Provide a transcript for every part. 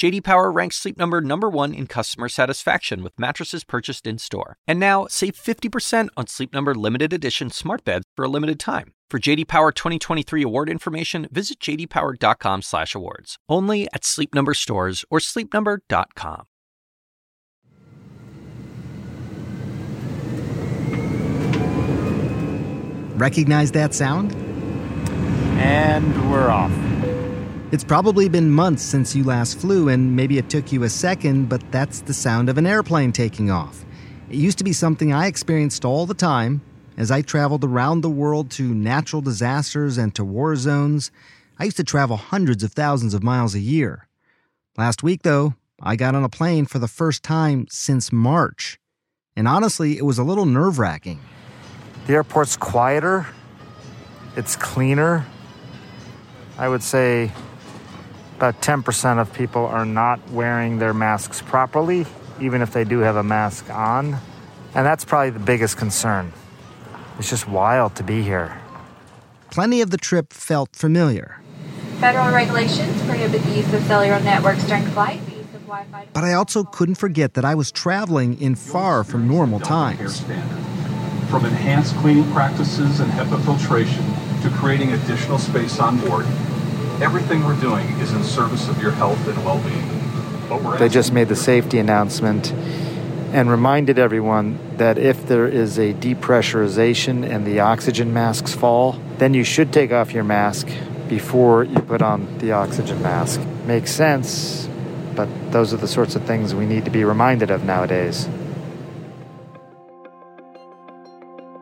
JD Power ranks Sleep Number number 1 in customer satisfaction with mattresses purchased in-store. And now, save 50% on Sleep Number limited edition smart beds for a limited time. For JD Power 2023 award information, visit jdpower.com/awards. Only at Sleep Number stores or sleepnumber.com. Recognize that sound? And we're off. It's probably been months since you last flew, and maybe it took you a second, but that's the sound of an airplane taking off. It used to be something I experienced all the time as I traveled around the world to natural disasters and to war zones. I used to travel hundreds of thousands of miles a year. Last week, though, I got on a plane for the first time since March. And honestly, it was a little nerve wracking. The airport's quieter, it's cleaner. I would say about 10% of people are not wearing their masks properly, even if they do have a mask on. And that's probably the biggest concern. It's just wild to be here. Plenty of the trip felt familiar. Federal regulations prohibit the use of cellular networks during flight. The use of Wi-Fi. But I also couldn't forget that I was traveling in far from normal times. From enhanced cleaning practices and HEPA filtration to creating additional space on board, everything we're doing is in service of your health and well-being. They just made the safety announcement and reminded everyone that if there is a depressurization and the oxygen masks fall, then you should take off your mask before you put on the oxygen mask. Makes sense, but those are the sorts of things we need to be reminded of nowadays.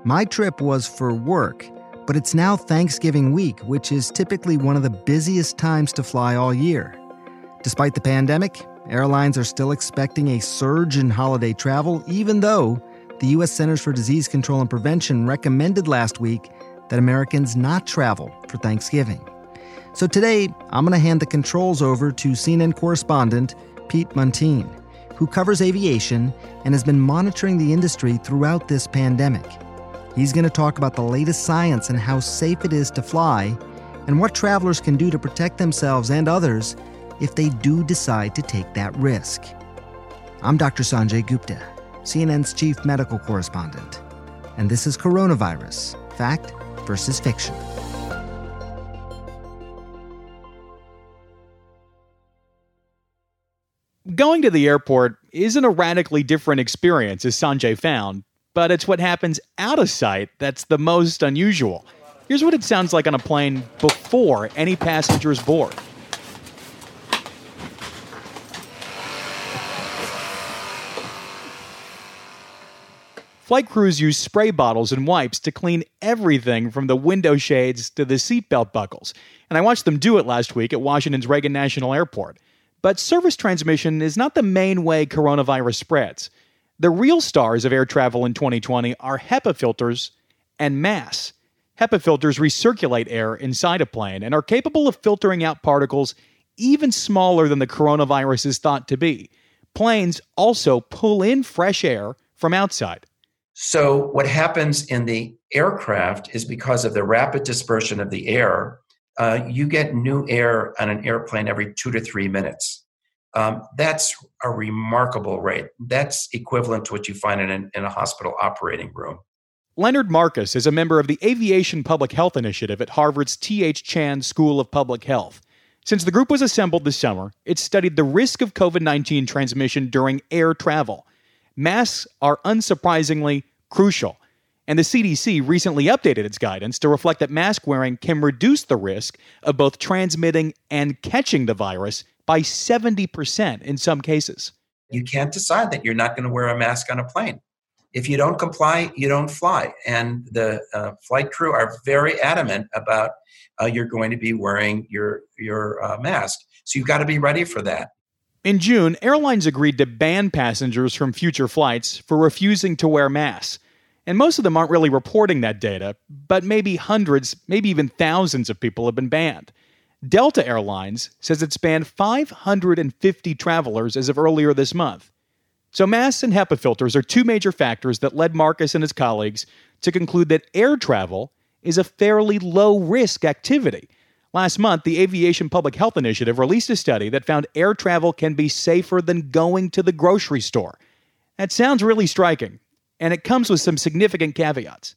My trip was for work, but it's now Thanksgiving week, which is typically one of the busiest times to fly all year. Despite the pandemic, airlines are still expecting a surge in holiday travel, even though the U.S. Centers for Disease Control and Prevention recommended last week that Americans not travel for Thanksgiving. So today, I'm going to hand the controls over to CNN correspondent Pete Muntean, who covers aviation and has been monitoring the industry throughout this pandemic. He's going to talk about the latest science and how safe it is to fly, and what travelers can do to protect themselves and others if they do decide to take that risk. I'm Dr. Sanjay Gupta, CNN's chief medical correspondent, and this is Coronavirus Fact versus Fiction. Going to the airport isn't a radically different experience, as Sanjay found, but it's what happens out of sight that's the most unusual. Here's what it sounds like on a plane before any passengers board. Flight crews use spray bottles and wipes to clean everything from the window shades to the seatbelt buckles. And I watched them do it last week at Washington's Reagan National Airport. But service transmission is not the main way coronavirus spreads. The real stars of air travel in 2020 are HEPA filters and masks. HEPA filters recirculate air inside a plane and are capable of filtering out particles even smaller than the coronavirus is thought to be. Planes also pull in fresh air from outside. So, what happens in the aircraft is because of the rapid dispersion of the air, uh, you get new air on an airplane every two to three minutes. Um, that's a remarkable rate. That's equivalent to what you find in, an, in a hospital operating room. Leonard Marcus is a member of the Aviation Public Health Initiative at Harvard's T.H. Chan School of Public Health. Since the group was assembled this summer, it studied the risk of COVID 19 transmission during air travel. Masks are unsurprisingly crucial. And the CDC recently updated its guidance to reflect that mask wearing can reduce the risk of both transmitting and catching the virus by 70% in some cases. You can't decide that you're not going to wear a mask on a plane. If you don't comply, you don't fly. And the uh, flight crew are very adamant about uh, you're going to be wearing your, your uh, mask. So you've got to be ready for that. In June, airlines agreed to ban passengers from future flights for refusing to wear masks. And most of them aren't really reporting that data, but maybe hundreds, maybe even thousands of people have been banned. Delta Airlines says it's banned 550 travelers as of earlier this month. So, masks and HEPA filters are two major factors that led Marcus and his colleagues to conclude that air travel is a fairly low risk activity. Last month, the Aviation Public Health Initiative released a study that found air travel can be safer than going to the grocery store. That sounds really striking, and it comes with some significant caveats.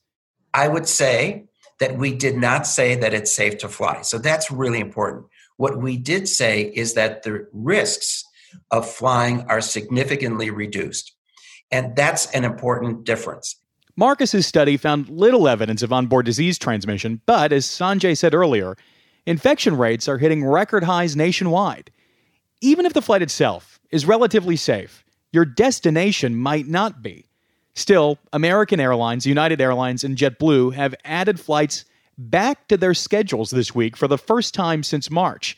I would say that we did not say that it's safe to fly. So that's really important. What we did say is that the risks of flying are significantly reduced. And that's an important difference. Marcus's study found little evidence of onboard disease transmission, but as Sanjay said earlier, infection rates are hitting record highs nationwide. Even if the flight itself is relatively safe, your destination might not be. Still, American Airlines, United Airlines, and JetBlue have added flights back to their schedules this week for the first time since March.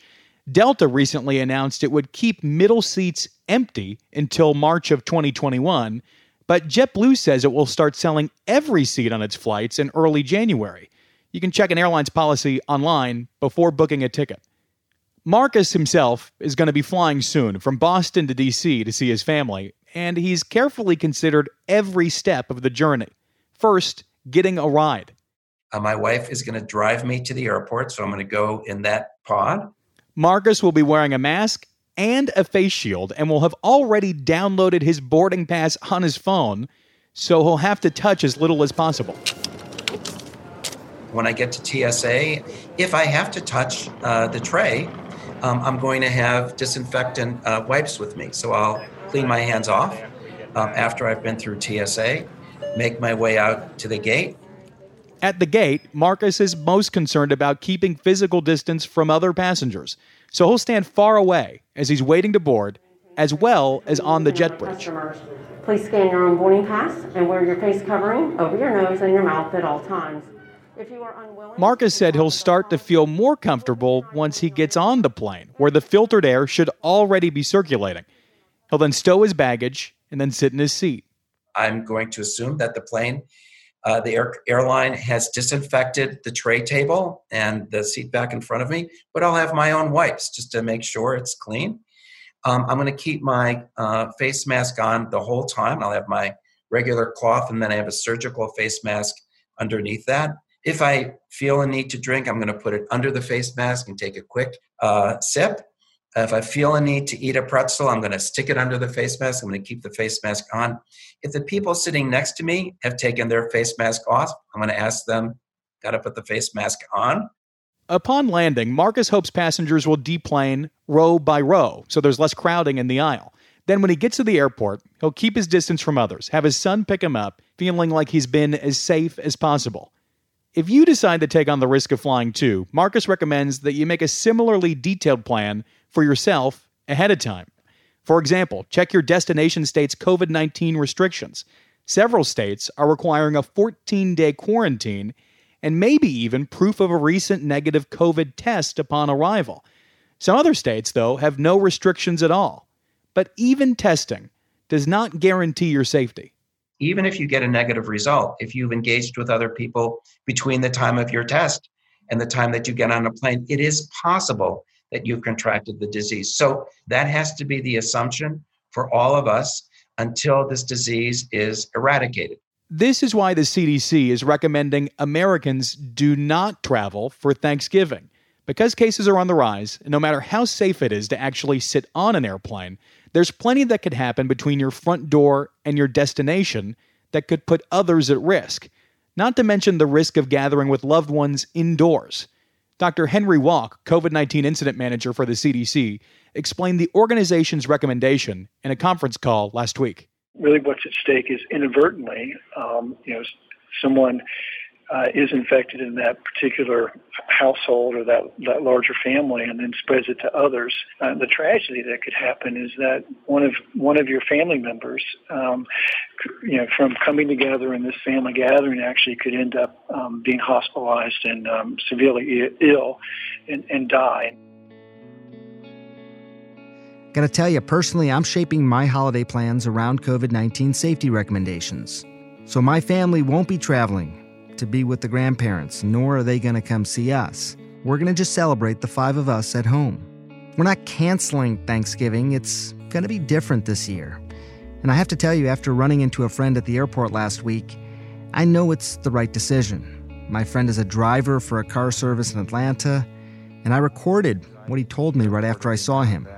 Delta recently announced it would keep middle seats empty until March of 2021, but JetBlue says it will start selling every seat on its flights in early January. You can check an airline's policy online before booking a ticket. Marcus himself is going to be flying soon from Boston to DC to see his family, and he's carefully considered every step of the journey. First, getting a ride. Uh, my wife is going to drive me to the airport, so I'm going to go in that pod. Marcus will be wearing a mask and a face shield and will have already downloaded his boarding pass on his phone, so he'll have to touch as little as possible. When I get to TSA, if I have to touch uh, the tray, um, I'm going to have disinfectant uh, wipes with me. So I'll clean my hands off um, after I've been through TSA, make my way out to the gate. At the gate, Marcus is most concerned about keeping physical distance from other passengers, so he'll stand far away as he's waiting to board, as well as on the jet bridge. Please scan your own boarding pass and wear your face covering over your nose and your mouth at all times. If you are unwilling, Marcus said he'll start to feel more comfortable once he gets on the plane, where the filtered air should already be circulating. He'll then stow his baggage and then sit in his seat. I'm going to assume that the plane, uh, the air, airline has disinfected the tray table and the seat back in front of me, but I'll have my own wipes just to make sure it's clean. Um, I'm going to keep my uh, face mask on the whole time. I'll have my regular cloth and then I have a surgical face mask underneath that. If I feel a need to drink, I'm going to put it under the face mask and take a quick uh, sip. If I feel a need to eat a pretzel, I'm going to stick it under the face mask. I'm going to keep the face mask on. If the people sitting next to me have taken their face mask off, I'm going to ask them, got to put the face mask on. Upon landing, Marcus hopes passengers will deplane row by row, so there's less crowding in the aisle. Then, when he gets to the airport, he'll keep his distance from others, have his son pick him up, feeling like he's been as safe as possible. If you decide to take on the risk of flying too, Marcus recommends that you make a similarly detailed plan for yourself ahead of time. For example, check your destination state's COVID 19 restrictions. Several states are requiring a 14 day quarantine and maybe even proof of a recent negative COVID test upon arrival. Some other states, though, have no restrictions at all. But even testing does not guarantee your safety. Even if you get a negative result, if you've engaged with other people between the time of your test and the time that you get on a plane, it is possible that you've contracted the disease. So that has to be the assumption for all of us until this disease is eradicated. This is why the CDC is recommending Americans do not travel for Thanksgiving. Because cases are on the rise, no matter how safe it is to actually sit on an airplane, there's plenty that could happen between your front door and your destination that could put others at risk, not to mention the risk of gathering with loved ones indoors. Dr. Henry Walke, COVID 19 incident manager for the CDC, explained the organization's recommendation in a conference call last week. Really, what's at stake is inadvertently, um, you know, someone uh, is infected in that particular household or that, that larger family and then spreads it to others. Uh, the tragedy that could happen is that one of one of your family members, um, you know, from coming together in this family gathering, actually could end up um, being hospitalized and um, severely ill and, and die. Gotta tell you, personally, I'm shaping my holiday plans around COVID 19 safety recommendations. So my family won't be traveling to be with the grandparents, nor are they going to come see us. we're going to just celebrate the five of us at home. We're not canceling Thanksgiving, it's going to be different this year. And I have to tell you, after running into a friend at the airport last week, I know it's the right decision. My friend is a driver for a car service in Atlanta, and I recorded what he told me right after I saw him.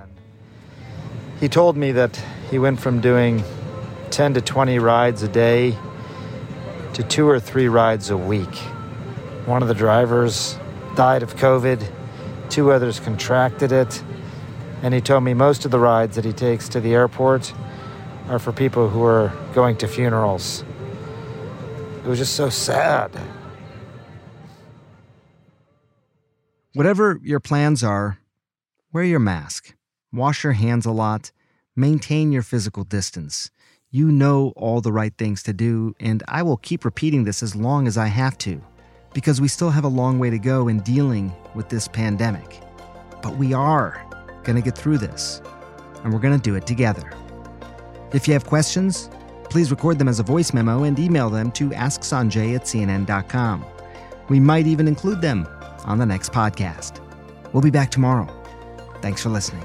He told me that he went from doing 10 to 20 rides a day to two or three rides a week. One of the drivers died of COVID, two others contracted it, and he told me most of the rides that he takes to the airport are for people who are going to funerals. It was just so sad. Whatever your plans are, wear your mask, wash your hands a lot, maintain your physical distance. You know all the right things to do, and I will keep repeating this as long as I have to, because we still have a long way to go in dealing with this pandemic. But we are going to get through this, and we're going to do it together. If you have questions, please record them as a voice memo and email them to asksanjay at cnn.com. We might even include them on the next podcast. We'll be back tomorrow. Thanks for listening.